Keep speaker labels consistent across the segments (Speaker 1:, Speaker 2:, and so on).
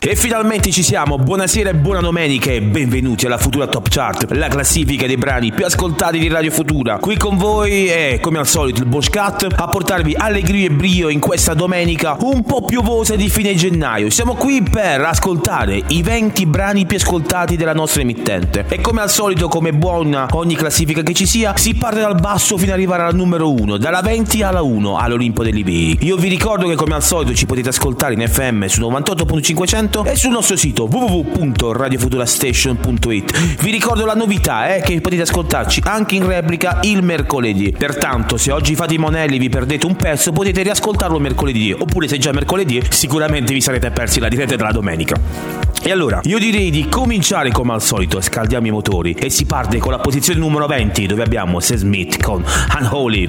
Speaker 1: e finalmente ci siamo, buonasera e buona domenica e benvenuti alla Futura Top Chart, la classifica dei brani più ascoltati di Radio Futura. Qui con voi è, come al solito, il Bosch Cat a portarvi allegria e brio in questa domenica un po' piovosa di fine gennaio. Siamo qui per ascoltare i 20 brani più ascoltati della nostra emittente. E come al solito, come buona ogni classifica che ci sia, si parte dal basso fino ad arrivare al numero 1, dalla 20 alla 1 all'Olimpo dei. Io vi ricordo che come al solito ci potete ascoltare in FM su 98.500 e sul nostro sito www.radiofuturastation.it. Vi ricordo la novità, eh, che potete ascoltarci anche in replica il mercoledì. Pertanto, se oggi fate i monelli e vi perdete un pezzo, potete riascoltarlo mercoledì. Oppure se già è mercoledì, sicuramente vi sarete persi la diretta della domenica. E allora, io direi di cominciare come al solito, scaldiamo i motori e si parte con la posizione numero 20 dove abbiamo Sam Smith con Unholy.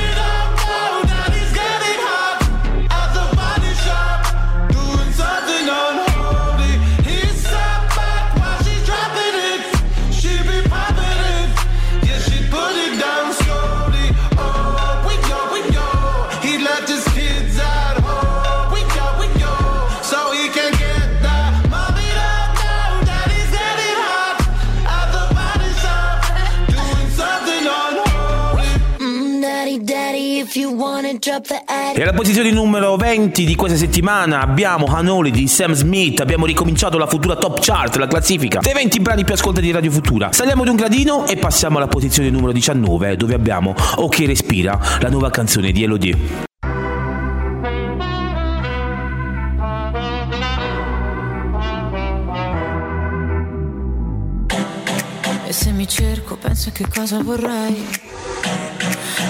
Speaker 1: E alla posizione numero 20 di questa settimana abbiamo Hanoli di Sam Smith. Abbiamo ricominciato la futura top chart, la classifica dei 20 brani più ascoltati di Radio Futura. Saliamo di un gradino e passiamo alla posizione numero 19, dove abbiamo Ok Respira, la nuova canzone di Elodie.
Speaker 2: E se mi cerco, penso che cosa vorrei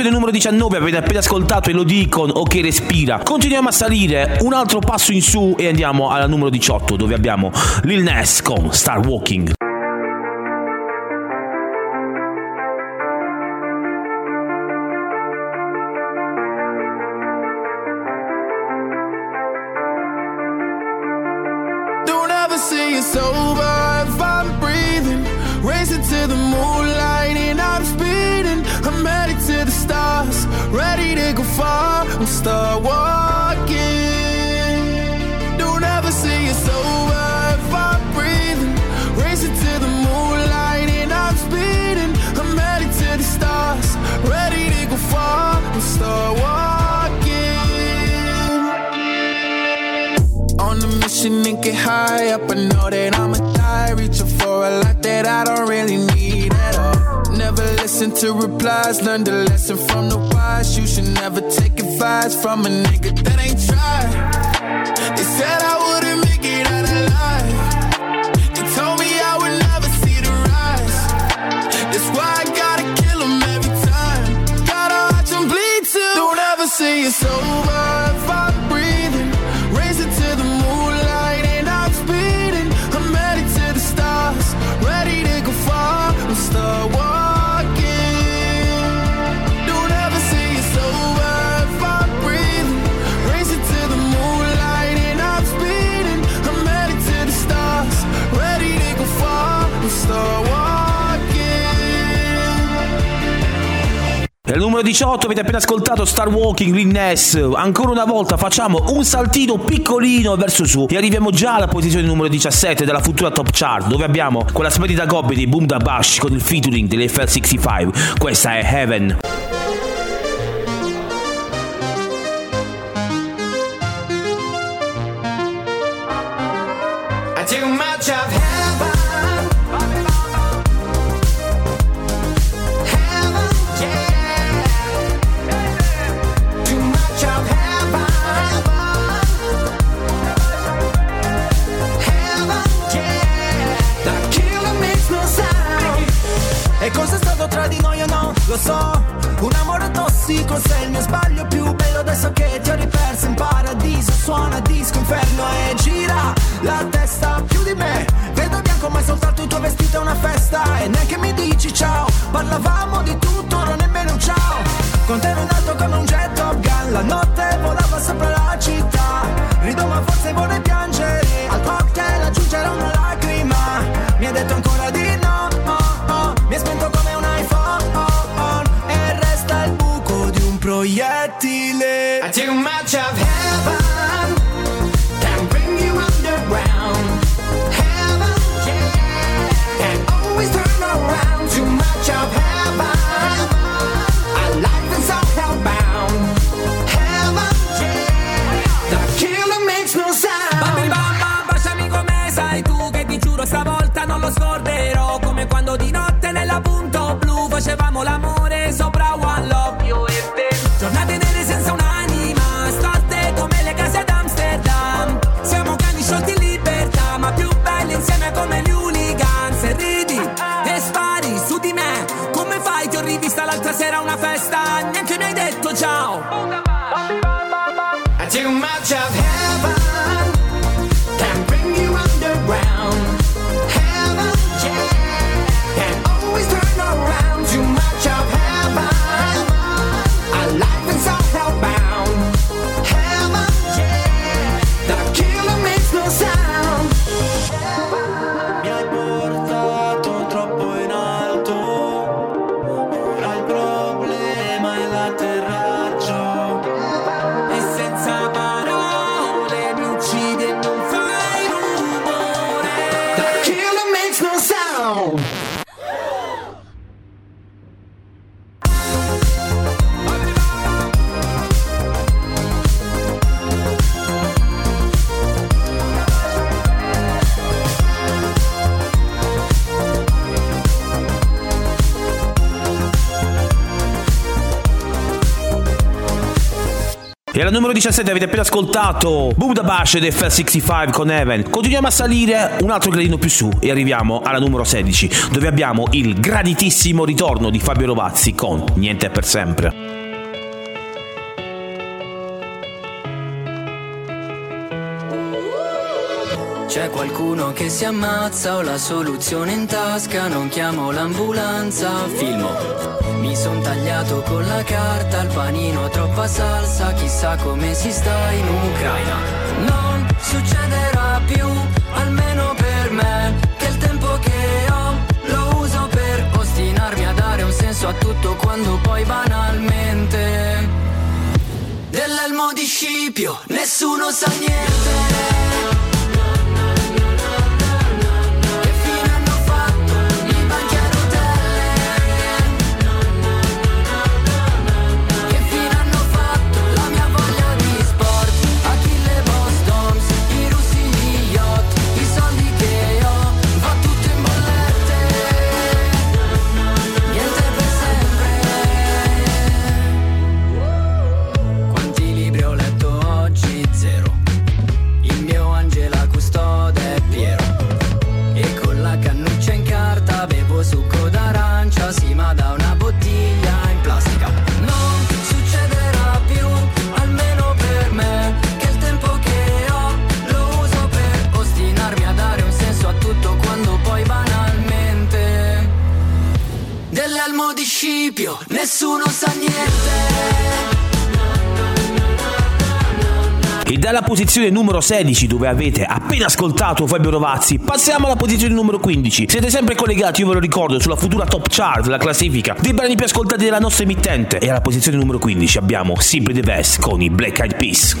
Speaker 1: E posizione numero 19 avete appena ascoltato Elodie con Ok Respira. Continuiamo a salire un altro passo in su e andiamo alla numero 18 dove abbiamo Lil Ness con Star Walking.
Speaker 3: To replies, learn the lesson from the wise. You should never take advice from a nigga that ain't tried. They said I wouldn't make it out alive. They told me I would never see the rise. That's why I gotta kill every time. Gotta watch bleed too. Don't ever say it's over
Speaker 1: E numero 18 avete appena ascoltato Star Walking Green Ness. Ancora una volta facciamo un saltino piccolino verso su e arriviamo già alla posizione numero 17 della futura top chart dove abbiamo quella splendida coppia di Boom Da Bash con il featuring dell'FL65. Questa è Heaven.
Speaker 4: Lo so Un amore tossico sei il mio sbaglio più bello Adesso che ti ho riperso in paradiso. Suona disco inferno e gira la testa più di me. Vedo bianco ma è soltanto il tuo vestito è una festa. E neanche mi dici ciao Parlavamo di tutto, non nemmeno un ciao. Con te ero nato come un jet top gun La notte volava sopra la città. Rido ma forse vorrei piangere. Al cocktail aggiungere una lacrima. Mi ha detto ancora di no proiettile.
Speaker 3: I too much of
Speaker 1: alla numero 17 avete appena ascoltato Buddha Bash ed FL65 con Evan. Continuiamo a salire un altro gradino più su e arriviamo alla numero 16 dove abbiamo il graditissimo ritorno di Fabio Rovazzi con Niente per sempre.
Speaker 5: C'è qualcuno che si ammazza, ho la soluzione in tasca, non chiamo l'ambulanza, filmo. Mi son tagliato con la carta, il panino troppa salsa, chissà come si sta in Ucraina. Non succederà più, almeno per me, che il tempo che ho lo uso per ostinarmi a dare un senso a tutto quando poi banalmente dell'elmo di Scipio nessuno sa niente. Nessuno sa niente.
Speaker 1: E dalla posizione numero 16 dove avete appena ascoltato Fabio Rovazzi passiamo alla posizione numero 15 siete sempre collegati io ve lo ricordo sulla futura top chart la classifica. Dei brani più ascoltati della nostra emittente. E alla posizione numero 15 abbiamo Simply the Best con i Black Eyed Peas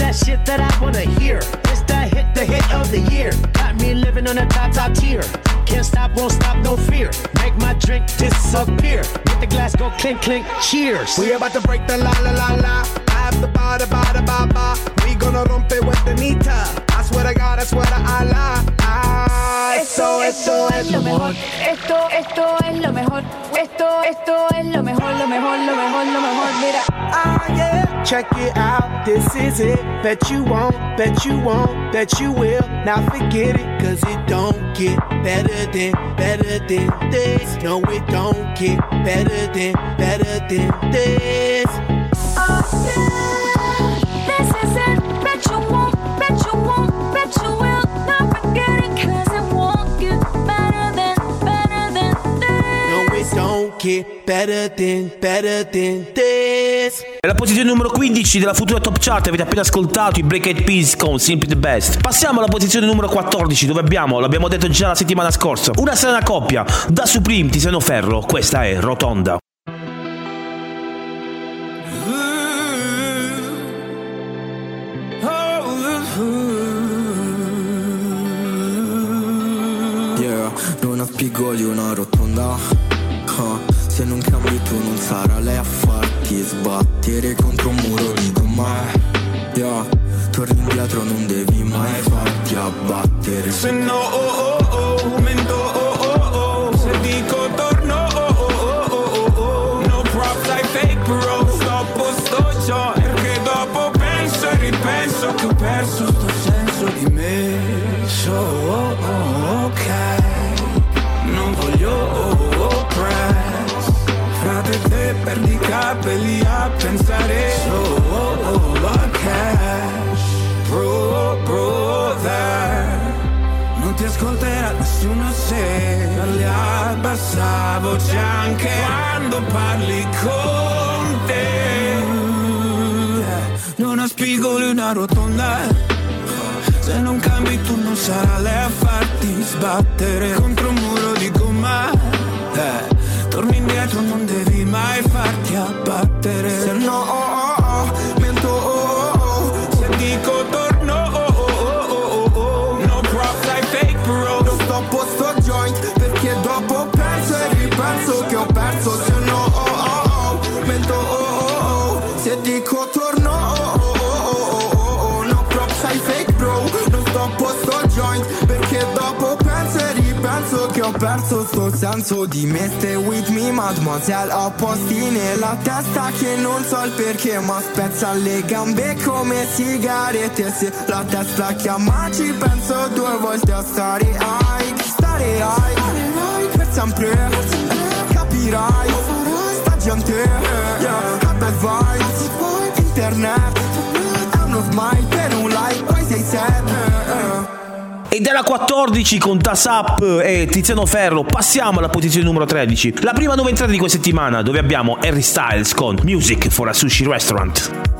Speaker 6: That shit that I wanna hear. This that hit, the hit of the year. Got me living on a top, top tier. Can't stop, won't stop, no fear. Make my drink disappear. Let the glass go clink, clink, cheers.
Speaker 7: We about to break the la la la la. Ba da ba da ba ba. We gonna rompe with the nita. I swear to God, I swear to Allah. Ah, esto, esto, esto es lo mejor.
Speaker 8: Esto, esto es lo mejor. Esto, esto es lo mejor, lo mejor, lo mejor, lo mejor. Mira.
Speaker 6: Ah, yeah. Check it out, this is it. Bet you won't, bet you won't, bet you will. Now forget it, cause it don't get better than, better than this. No, it don't get better than, better than this.
Speaker 8: Oh, yeah. This is it. Bet you won't, bet you won't, bet you will. Now forget it, cause it won't get better than, better than this.
Speaker 6: No, it don't get better than, better than this.
Speaker 1: E la posizione numero 15 della futura top chart avete appena ascoltato i Break Eyed Peas con Simply the Best. Passiamo alla posizione numero 14 dove abbiamo, l'abbiamo detto già la settimana scorsa, una strana coppia, da Supreme Tiziano Ferro, questa è Rotonda.
Speaker 9: Spigoli una rotonda Ah, Se non cambi tu non sarà lei a farti sbattere contro un muro di domani Yeah, torni indietro non devi mai farti abbattere.
Speaker 10: Se no, oh oh oh, capelli a pensare. Solo a cash Pro, prover Non ti ascolterà nessuno se parli a bassa voce anche quando parli con te. Non ha spigoli una rotonda. Se non cambi tu non sarà lei a farti sbattere contro un muro di gomma. Eh. Torni indietro non devi mai farti abbattere Se no oh, oh, oh, mento oh, oh, oh. Se dico torno oh, oh, oh, oh, oh, oh. No props I fake bro Non sto a posto joint Perché dopo penso e ripenso che ho perso Se no oh, oh, oh, mento oh, oh, oh. Se dico torno perso sto senso di me Stay with me mademoiselle Ho posti nella testa che non so il perché Ma spezza le gambe come sigarette Se la testa chiama ci penso due volte a stare high Stare high Per sempre Capirai Sta gente yeah. Bel vibes Internet È uno smile per un like Poi sei eh.
Speaker 11: E dalla 14 con Tasap e Tiziano Ferro passiamo alla posizione numero 13. La prima nuova entrata di questa settimana dove abbiamo Harry Styles con Music for a Sushi Restaurant.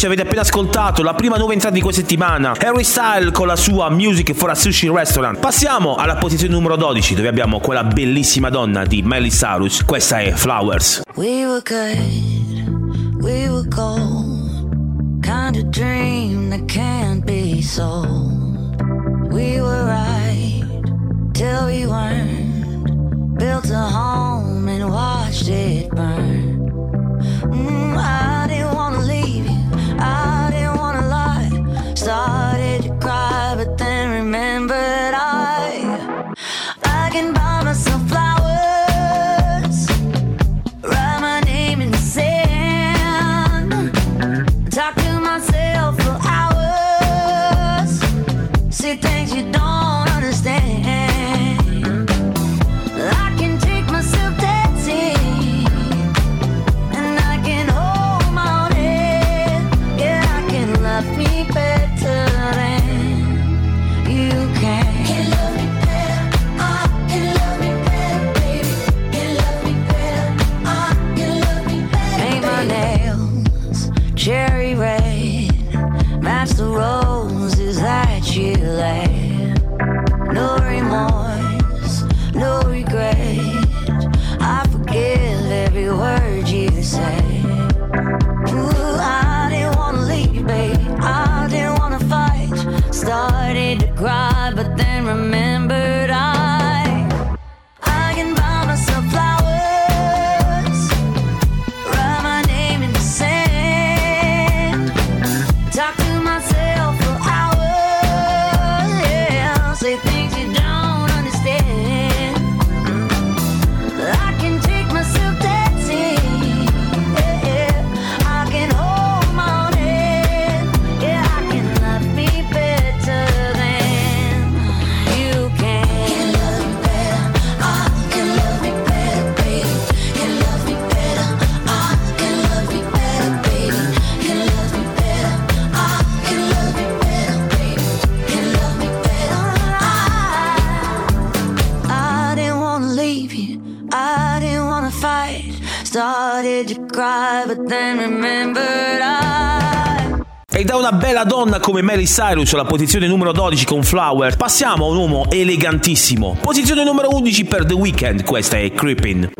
Speaker 11: 15 avete appena ascoltato la prima nuova entrata di questa settimana, Harry Style con la sua Music for a Sushi Restaurant. Passiamo alla posizione numero 12 dove abbiamo quella bellissima donna di Miley Cyrus, questa è Flowers.
Speaker 12: We were good, we were cold, kind of dream that can't be sold. We were right till we weren't, built a home and watched it burn. Mm. I can
Speaker 1: E da una bella donna come Mary Cyrus alla posizione numero 12 con Flower passiamo a un uomo elegantissimo. Posizione numero 11 per The Weeknd, questa è Creepin'.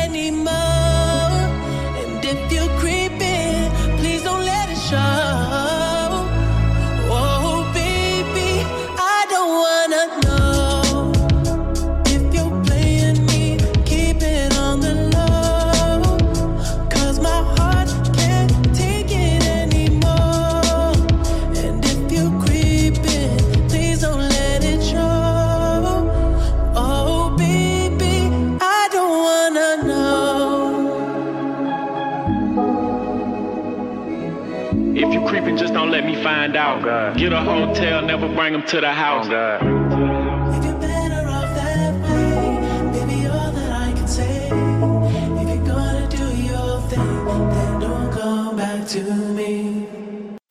Speaker 13: Oh,
Speaker 14: out. Get a hotel, never bring them to the house.
Speaker 13: Oh, if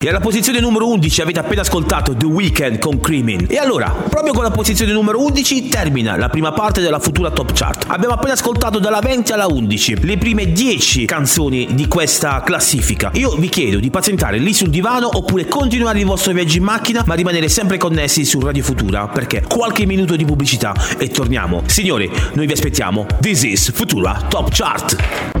Speaker 1: E alla posizione numero 11 avete appena ascoltato The Weeknd con Creamin'. E allora, proprio con la posizione numero 11 termina la prima parte della futura top chart. Abbiamo appena ascoltato dalla 20 alla 11 le prime 10 canzoni di questa classifica. Io vi chiedo di pazientare lì sul divano oppure continuare il vostro viaggio in macchina, ma rimanere sempre connessi su Radio Futura perché qualche minuto di pubblicità e torniamo. Signori, noi vi aspettiamo. This is Futura Top Chart.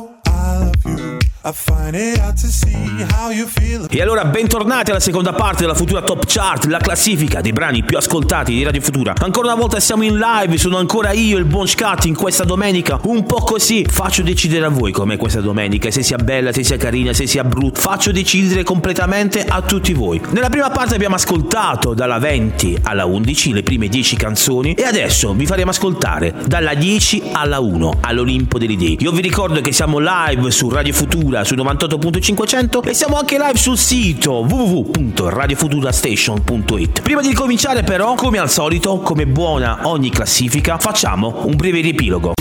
Speaker 1: E allora bentornati alla seconda parte della Futura Top Chart, la classifica dei brani più ascoltati di Radio Futura. Ancora una volta siamo in live, sono ancora io, il buon Scat, in questa domenica, un po' così. Faccio decidere a voi com'è questa domenica, se sia bella, se sia carina, se sia brutta. Faccio decidere completamente a tutti voi. Nella prima parte abbiamo ascoltato dalla 20 alla 11 le prime 10 canzoni e adesso vi faremo ascoltare dalla 10 alla 1 all'Olimpo delle Idee. Io vi ricordo che siamo live su Radio Futura su 98.500 e siamo anche live sul sito www.radiofuturastation.it. Prima di ricominciare però, come al solito, come buona ogni classifica, facciamo un breve riepilogo.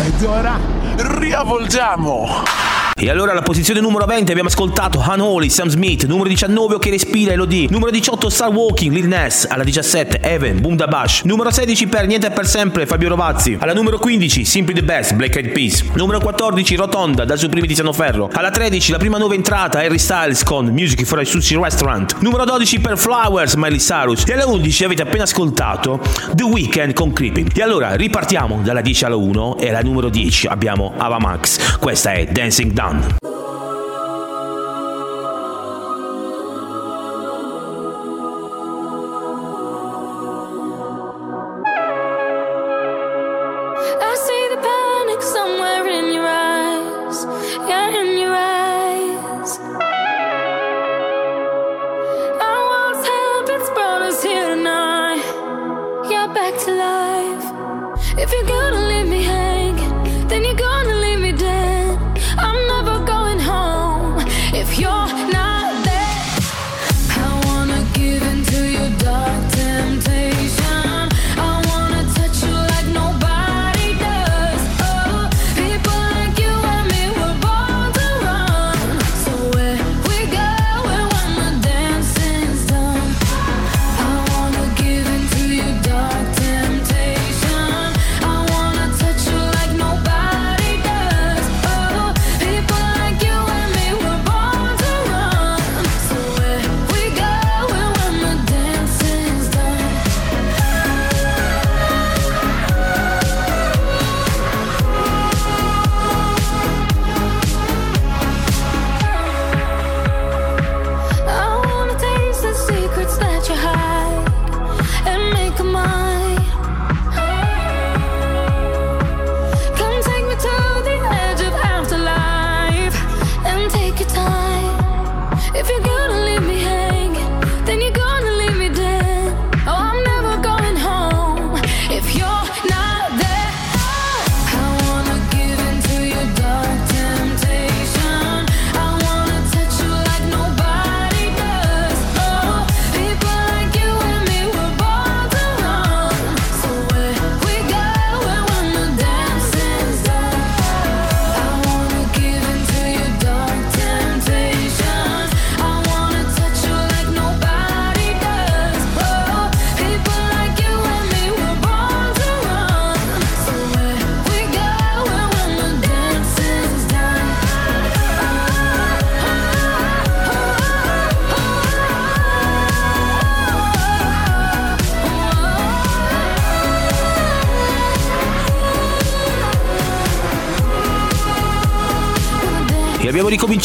Speaker 15: Ed ora riavvolgiamo.
Speaker 1: E allora alla posizione numero 20 abbiamo ascoltato Unholy, Sam Smith, numero 19 che respira Elodie, numero 18 Star Walking, Lil Ness, alla 17 Evan, Boom Da Bash, numero 16 per Niente per Sempre, Fabio Rovazzi, alla numero 15 Simply the Best, Black Eyed Peas, numero 14 Rotonda, dal Supreme Tiziano Ferro, alla 13 la prima nuova entrata Harry Styles con Music for a Sushi Restaurant, numero 12 per Flowers, Miley Cyrus, e alla 11 avete appena ascoltato The Weeknd con Creeping. E allora ripartiamo dalla 10 alla 1 e alla numero 10 abbiamo Ava Max, questa è Dancing Down.
Speaker 2: I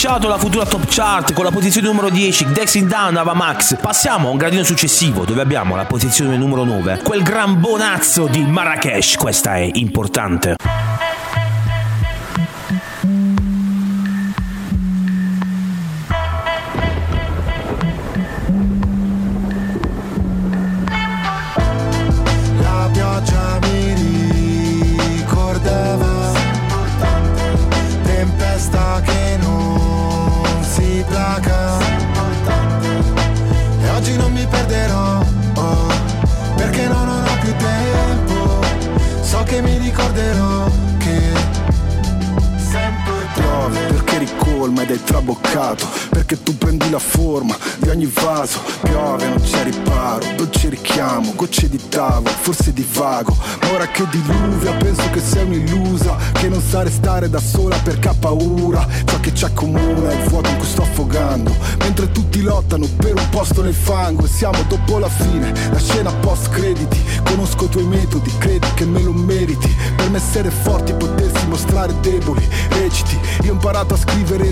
Speaker 1: ricominciato la futura top chart con la posizione numero 10, Dexing Down Ava Max. Passiamo a un gradino successivo dove abbiamo la posizione numero 9, quel gran bonazzo di Marrakesh. Questa è importante.
Speaker 16: Ed hai traboccato Perché tu prendi la forma di ogni vaso Piove, non c'è riparo, dolce richiamo, gocce di tavolo, forse di vago Ma ora che diluvia penso che sei un'illusa Che non sa restare da sola perché ha paura Ciò che ci accomuna è il vuoto in cui sto affogando Mentre tutti lottano per un posto nel fango E siamo dopo la fine, la scena post crediti Conosco i tuoi metodi, credi che me lo meriti Per me essere forti, potersi mostrare deboli Reciti, io ho imparato a scrivere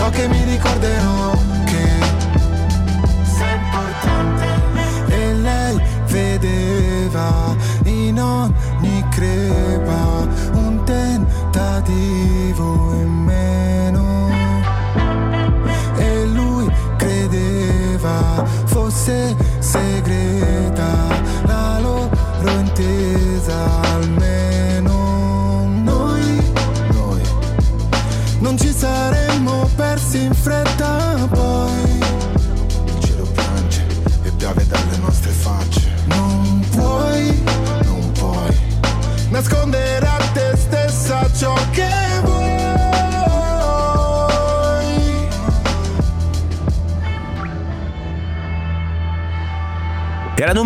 Speaker 16: So che mi ricorderò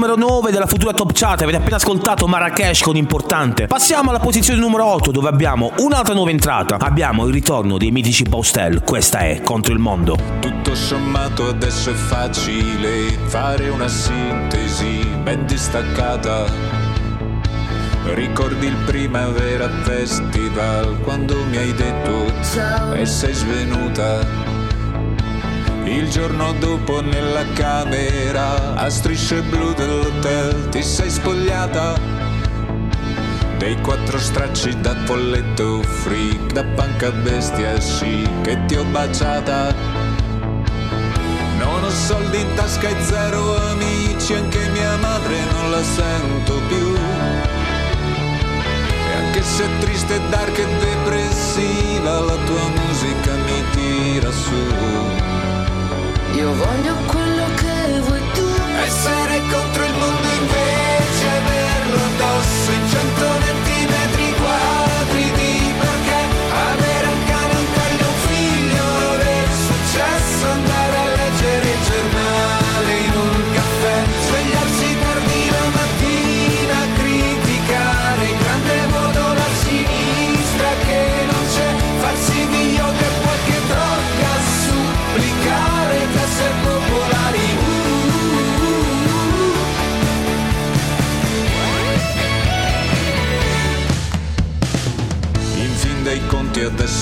Speaker 1: numero 9 della futura top chart, avete appena ascoltato Marrakesh con importante. Passiamo alla posizione numero 8 dove abbiamo un'altra nuova entrata. Abbiamo il ritorno dei mitici Postel, questa è Contro il Mondo.
Speaker 17: Tutto sommato adesso è facile fare una sintesi ben distaccata. Ricordi il Primavera Festival quando mi hai detto e sei svenuta. Il giorno dopo nella camera a strisce blu dell'hotel ti sei spogliata. Dei quattro stracci da folletto freak da panca bestia sì che ti ho baciata. Non ho soldi in tasca e zero amici anche mia madre non la sento più. E anche se è triste, dark e depressiva la tua musica mi tira su
Speaker 2: Io voglio quello che vuoi tu.
Speaker 17: Essere contro il mondo invece averlo addosso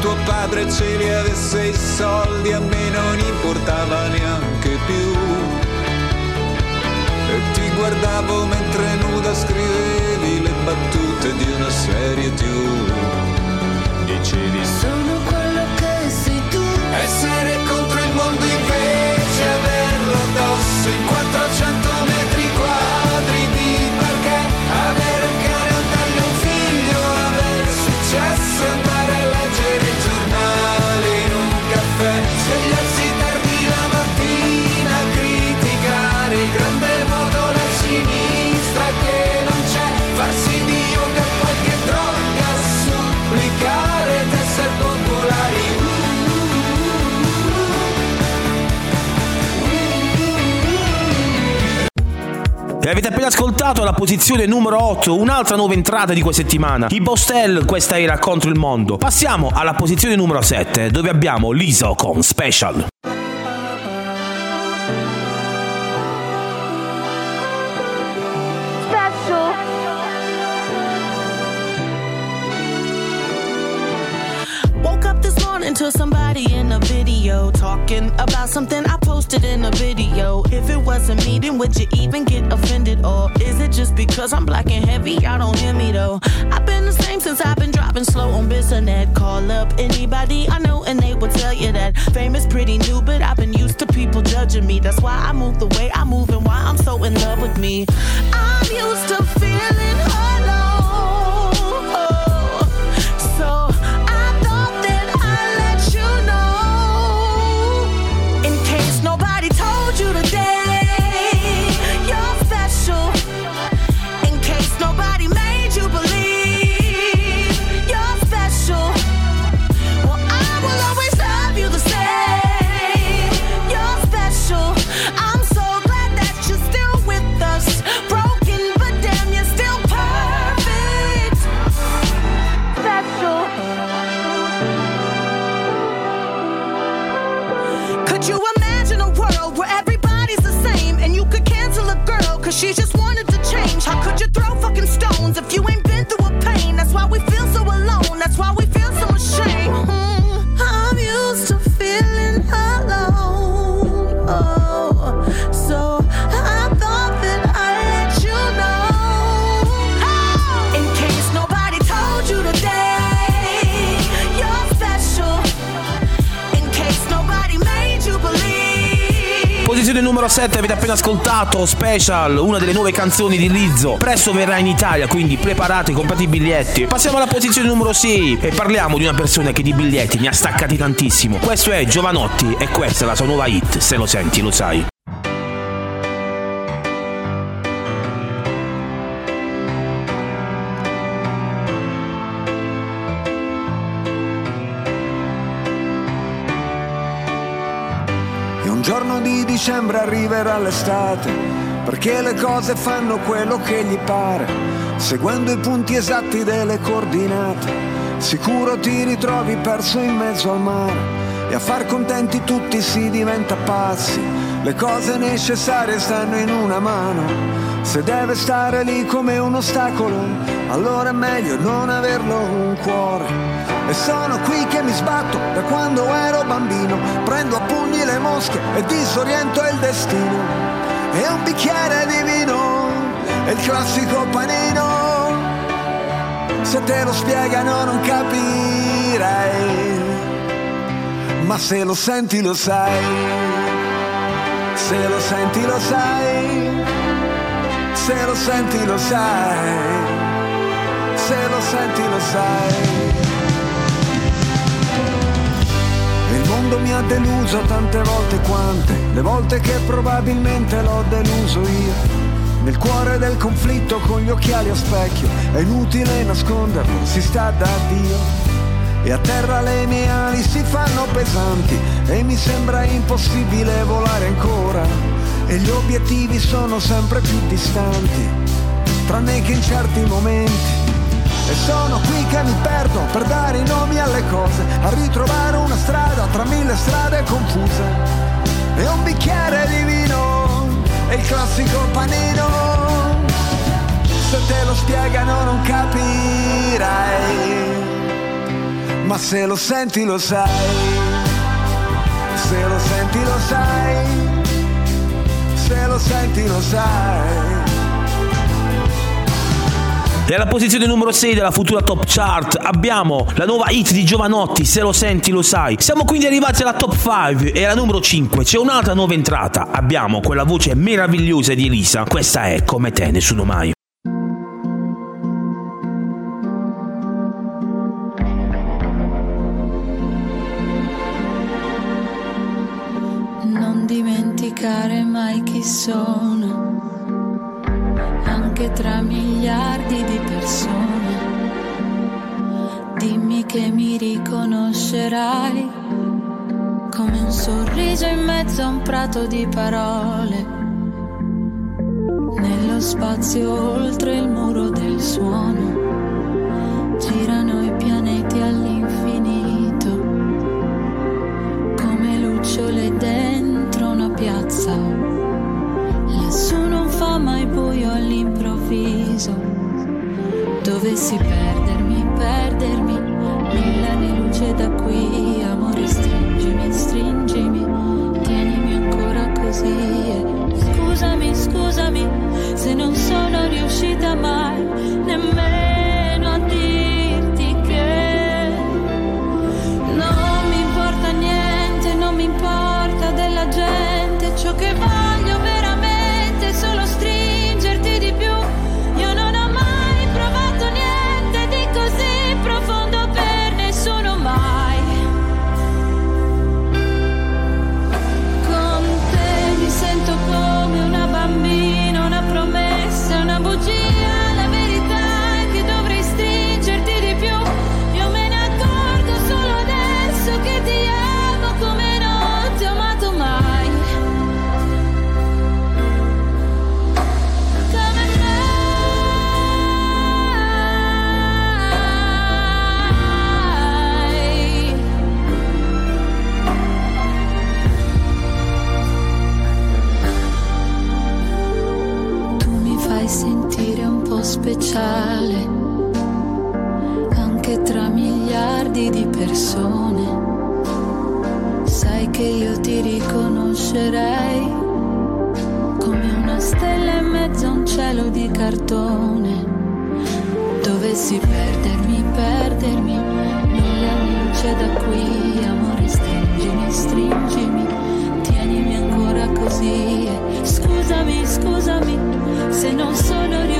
Speaker 17: Tuo padre ce li avesse i soldi a me non importava neanche più. E ti guardavo mentre nuda scrivevi le battute di una serie TV. Dicevi
Speaker 2: Sono quello che sei tu
Speaker 17: essere contro il mondo invece averlo addosso in
Speaker 1: avete appena ascoltato la posizione numero 8, un'altra nuova entrata di questa settimana. I Bostel, questa era contro il mondo. Passiamo alla posizione numero 7, dove abbiamo l'ISO con Special.
Speaker 13: Talking about something I posted in a video. If it wasn't me, then would you even get offended? Or is it just because I'm black and heavy? Y'all don't hear me though. I've been the same since I've been dropping slow on Bissonnet. Call up anybody I know and they will tell you that fame is pretty new, but I've been used to people judging me. That's why I move the way I move and why I'm so in love with me. I'm used to feeling alone. That's why we
Speaker 1: Posizione numero 7, avete appena ascoltato Special, una delle nuove canzoni di Lizzo. Presto verrà in Italia, quindi preparate, comprate i biglietti. Passiamo alla posizione numero 6 e parliamo di una persona che di biglietti ne ha staccati tantissimo. Questo è Giovanotti e questa è la sua nuova hit, se lo senti lo sai.
Speaker 18: Dicembre arriverà l'estate, perché le cose fanno quello che gli pare, seguendo i punti esatti delle coordinate. Sicuro ti ritrovi perso in mezzo al mare e a far contenti tutti si diventa pazzi. Le cose necessarie stanno in una mano. Se deve stare lì come un ostacolo, allora è meglio non averlo un cuore. E sono qui che mi sbatto da quando ero bambino, prendo a pugni le mosche e disoriento il destino. E un bicchiere di vino, è il classico panino. Se te lo spiegano non capirai, ma se lo senti lo sai, se lo senti lo sai, se lo senti lo sai, se lo senti lo sai. Il mondo mi ha deluso tante volte quante, le volte che probabilmente l'ho deluso io. Nel cuore del conflitto con gli occhiali a specchio, è inutile nasconderlo, si sta da Dio. E a terra le mie ali si fanno pesanti e mi sembra impossibile volare ancora. E gli obiettivi sono sempre più distanti, tranne che in certi momenti. E sono qui che mi perdo per dare i nomi alle cose, a ritrovare una strada tra mille strade confuse. E un bicchiere di vino, e il classico panino. Se te lo spiegano non capirai, ma se lo senti lo sai. Se lo senti lo sai, se lo senti lo sai.
Speaker 1: E posizione numero 6 della futura top chart abbiamo la nuova hit di Giovanotti, se lo senti lo sai. Siamo quindi arrivati alla top 5 e alla numero 5 c'è un'altra nuova entrata. Abbiamo quella voce meravigliosa di Elisa. Questa è Come te, nessuno mai.
Speaker 2: Sono, anche tra miliardi di persone. Dimmi che mi riconoscerai come un sorriso in mezzo a un prato di parole. Nello lo spazio oltre il muro del suono. Girano Dovessi perdermi, perdermi, anni luce da qui, amore stringimi, stringimi, tienimi ancora così. Scusami, scusami, se non sono riuscita mai nemmeno a dirti che non mi importa niente, non mi importa della gente, ciò che voglio Scusami, scusami, se non sono riuscita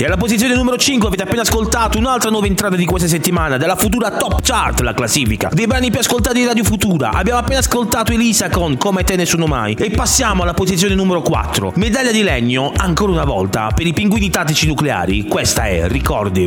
Speaker 2: E
Speaker 1: alla posizione numero 5 avete appena ascoltato un'altra nuova entrata di questa settimana della futura Top Chart, la classifica dei brani più ascoltati di Radio Futura. Abbiamo appena ascoltato Elisa con Come te nessuno mai. E passiamo alla posizione numero 4. Medaglia di legno, ancora una volta, per i pinguini tattici nucleari. Questa è Ricordi.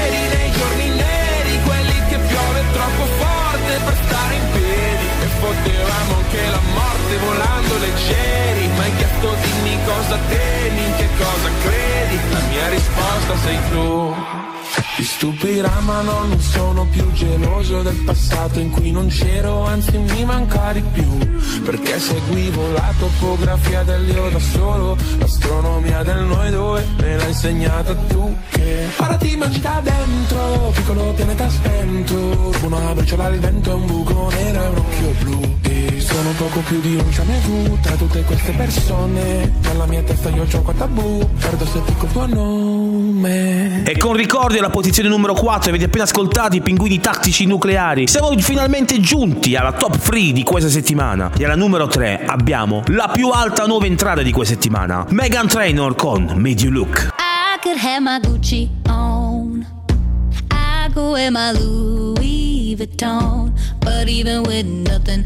Speaker 19: cosa temi, in che cosa credi? La mia risposta sei tu. Ti stupirà ma no, non sono più geloso del passato in cui non c'ero, anzi mi manca di più. Perché seguivo la topografia dell'io da solo L'astronomia del noi due me l'ha insegnata tu che Ora ti mangi da dentro, piccolo pianeta spento Una briciola al vento, un buco nero e un occhio blu sono poco più di un tu tra tutte queste persone Nella mia testa io gioco a tabù, perdo se dico tuo nome
Speaker 1: E con ricordi alla posizione numero 4 avete appena ascoltato i pinguini tattici nucleari. Siamo finalmente giunti alla top 3 di questa settimana. E alla numero 3 abbiamo la più alta nuova entrata di questa settimana. Megan Trainor con Made You Look.
Speaker 20: I could have my Gucci on. I go wear my Louis Vuitton. But even with nothing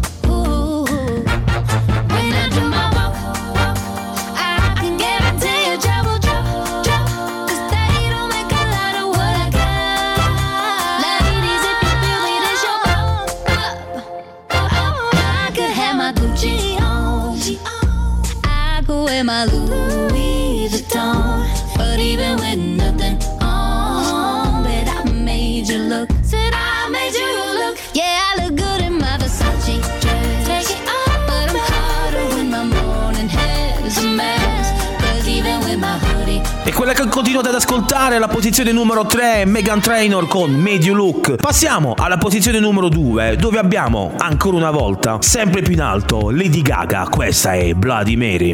Speaker 1: Continuate ad ascoltare la posizione numero 3, Megan Trainor con You Look. Passiamo alla posizione numero 2, dove abbiamo, ancora una volta, sempre più in alto, Lady Gaga. Questa è Bloody Mary.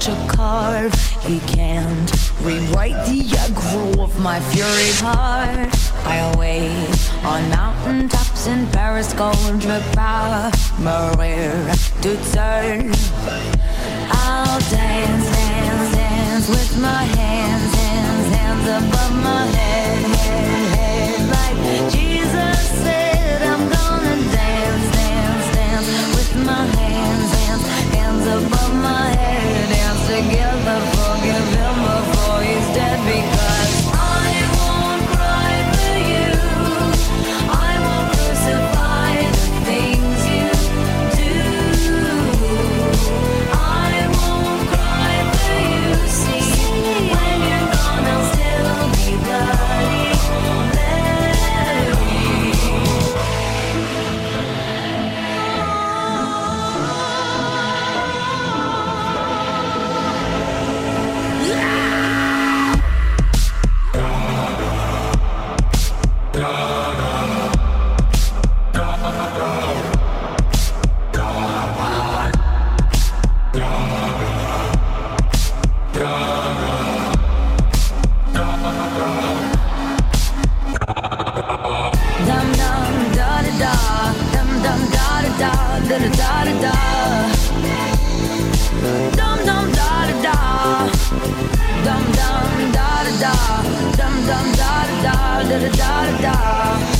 Speaker 12: to carve. He can't rewrite the aggro of my fury heart. I wait on mountain tops in Paris, going to power, Maria to turn. I'll dance, dance, dance with my hands, hands, hands above my head, head, head. Like Jesus said, I'm gonna dance, dance, dance with my hands, hands, love. God. Da da, da da. da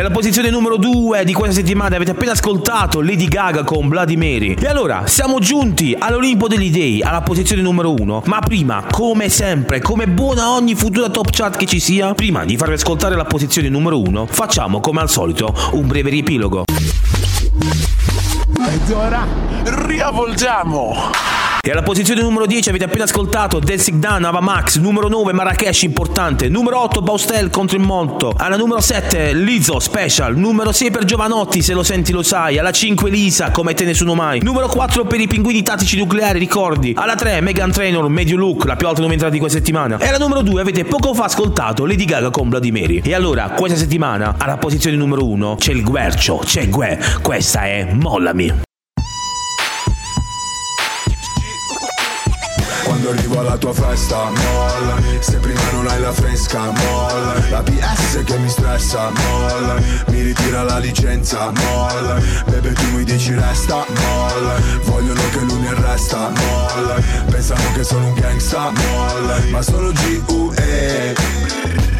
Speaker 1: Alla posizione numero 2 di questa settimana avete appena ascoltato Lady Gaga con Mary. E allora, siamo giunti all'Olimpo degli Dei, alla posizione numero 1. Ma prima, come sempre, come buona ogni futura top chart che ci sia, prima di farvi ascoltare la posizione numero 1, facciamo come al solito un breve riepilogo.
Speaker 15: Ed ora riavvolgiamo.
Speaker 1: E alla posizione numero 10 avete appena ascoltato Dancing Dan, Ava Max, numero 9 Marrakesh importante, numero 8 Baustel contro il Monto, alla numero 7 Lizzo Special, numero 6 per Giovanotti se lo senti lo sai, alla 5 Lisa come te nessuno mai, numero 4 per i pinguini tattici nucleari ricordi, alla 3 Megan Trainor Medio Look, la più alta novità di questa settimana, e alla numero 2 avete poco fa ascoltato Lady Gaga con Bloody. E allora questa settimana alla posizione numero 1 c'è il Guercio, c'è Gue, questa è Mollami.
Speaker 21: Quando arrivo alla tua festa, mollami Se prima non hai la fresca, mollami La PS che mi stressa, mollami Mi ritira la licenza, mollami Bebe tu mi dici resta, mollami Vogliono che lui mi arresta, mollami Pensano che sono un gangsta, mollami Ma sono G.U.E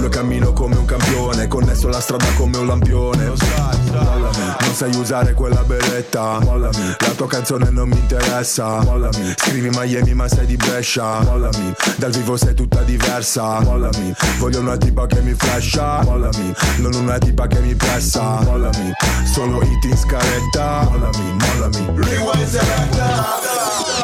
Speaker 21: Lo cammino come un campione Connesso alla strada come un lampione. Non sai usare quella beretta La tua canzone non mi interessa. Scrivi Miami ma sei di Brescia. Dal vivo sei tutta diversa. Voglio una tipa che mi flasha. Non una tipa che mi pressa. Solo hit in scaletta. Rewind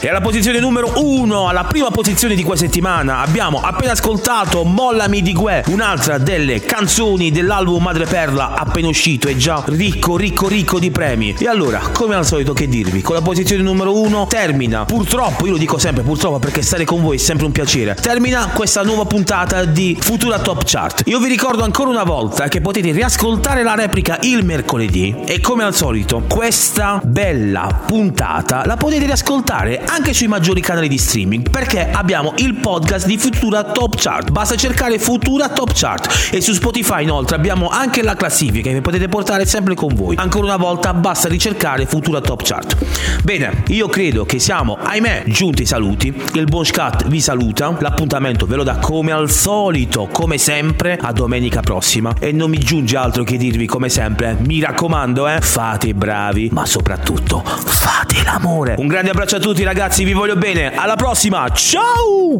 Speaker 1: E alla posizione numero 1, alla prima posizione di questa settimana, abbiamo appena ascoltato Mollami di Gue, un'altra delle canzoni dell'album Madreperla appena uscito e già ricco, ricco, ricco di premi. E allora, come al solito, che dirvi? Con la posizione numero 1 termina, purtroppo, io lo dico sempre purtroppo perché stare con voi è sempre un piacere, termina questa nuova puntata di Futura Top Chart. Io vi ricordo ancora una volta che potete riascoltare la replica il mercoledì e come al solito, questa bella puntata la potete riascoltare anche sui maggiori canali di streaming perché abbiamo il podcast di Futura Top Chart. Basta cercare Futura Top Chart e su Spotify inoltre abbiamo anche la classifica che potete portare sempre con voi. Ancora una volta basta ricercare Futura Top Chart. Bene, io credo che siamo, ahimè, giunti ai saluti. Il buon Scat vi saluta. L'appuntamento ve lo dà come al solito, come sempre, a domenica prossima. E non mi giunge altro che dirvi come sempre, mi raccomando, eh, fate i bravi, ma soprattutto fate l'amore. Un grande abbraccio a tutti ragazzi, vi voglio bene. Alla prossima, ciao!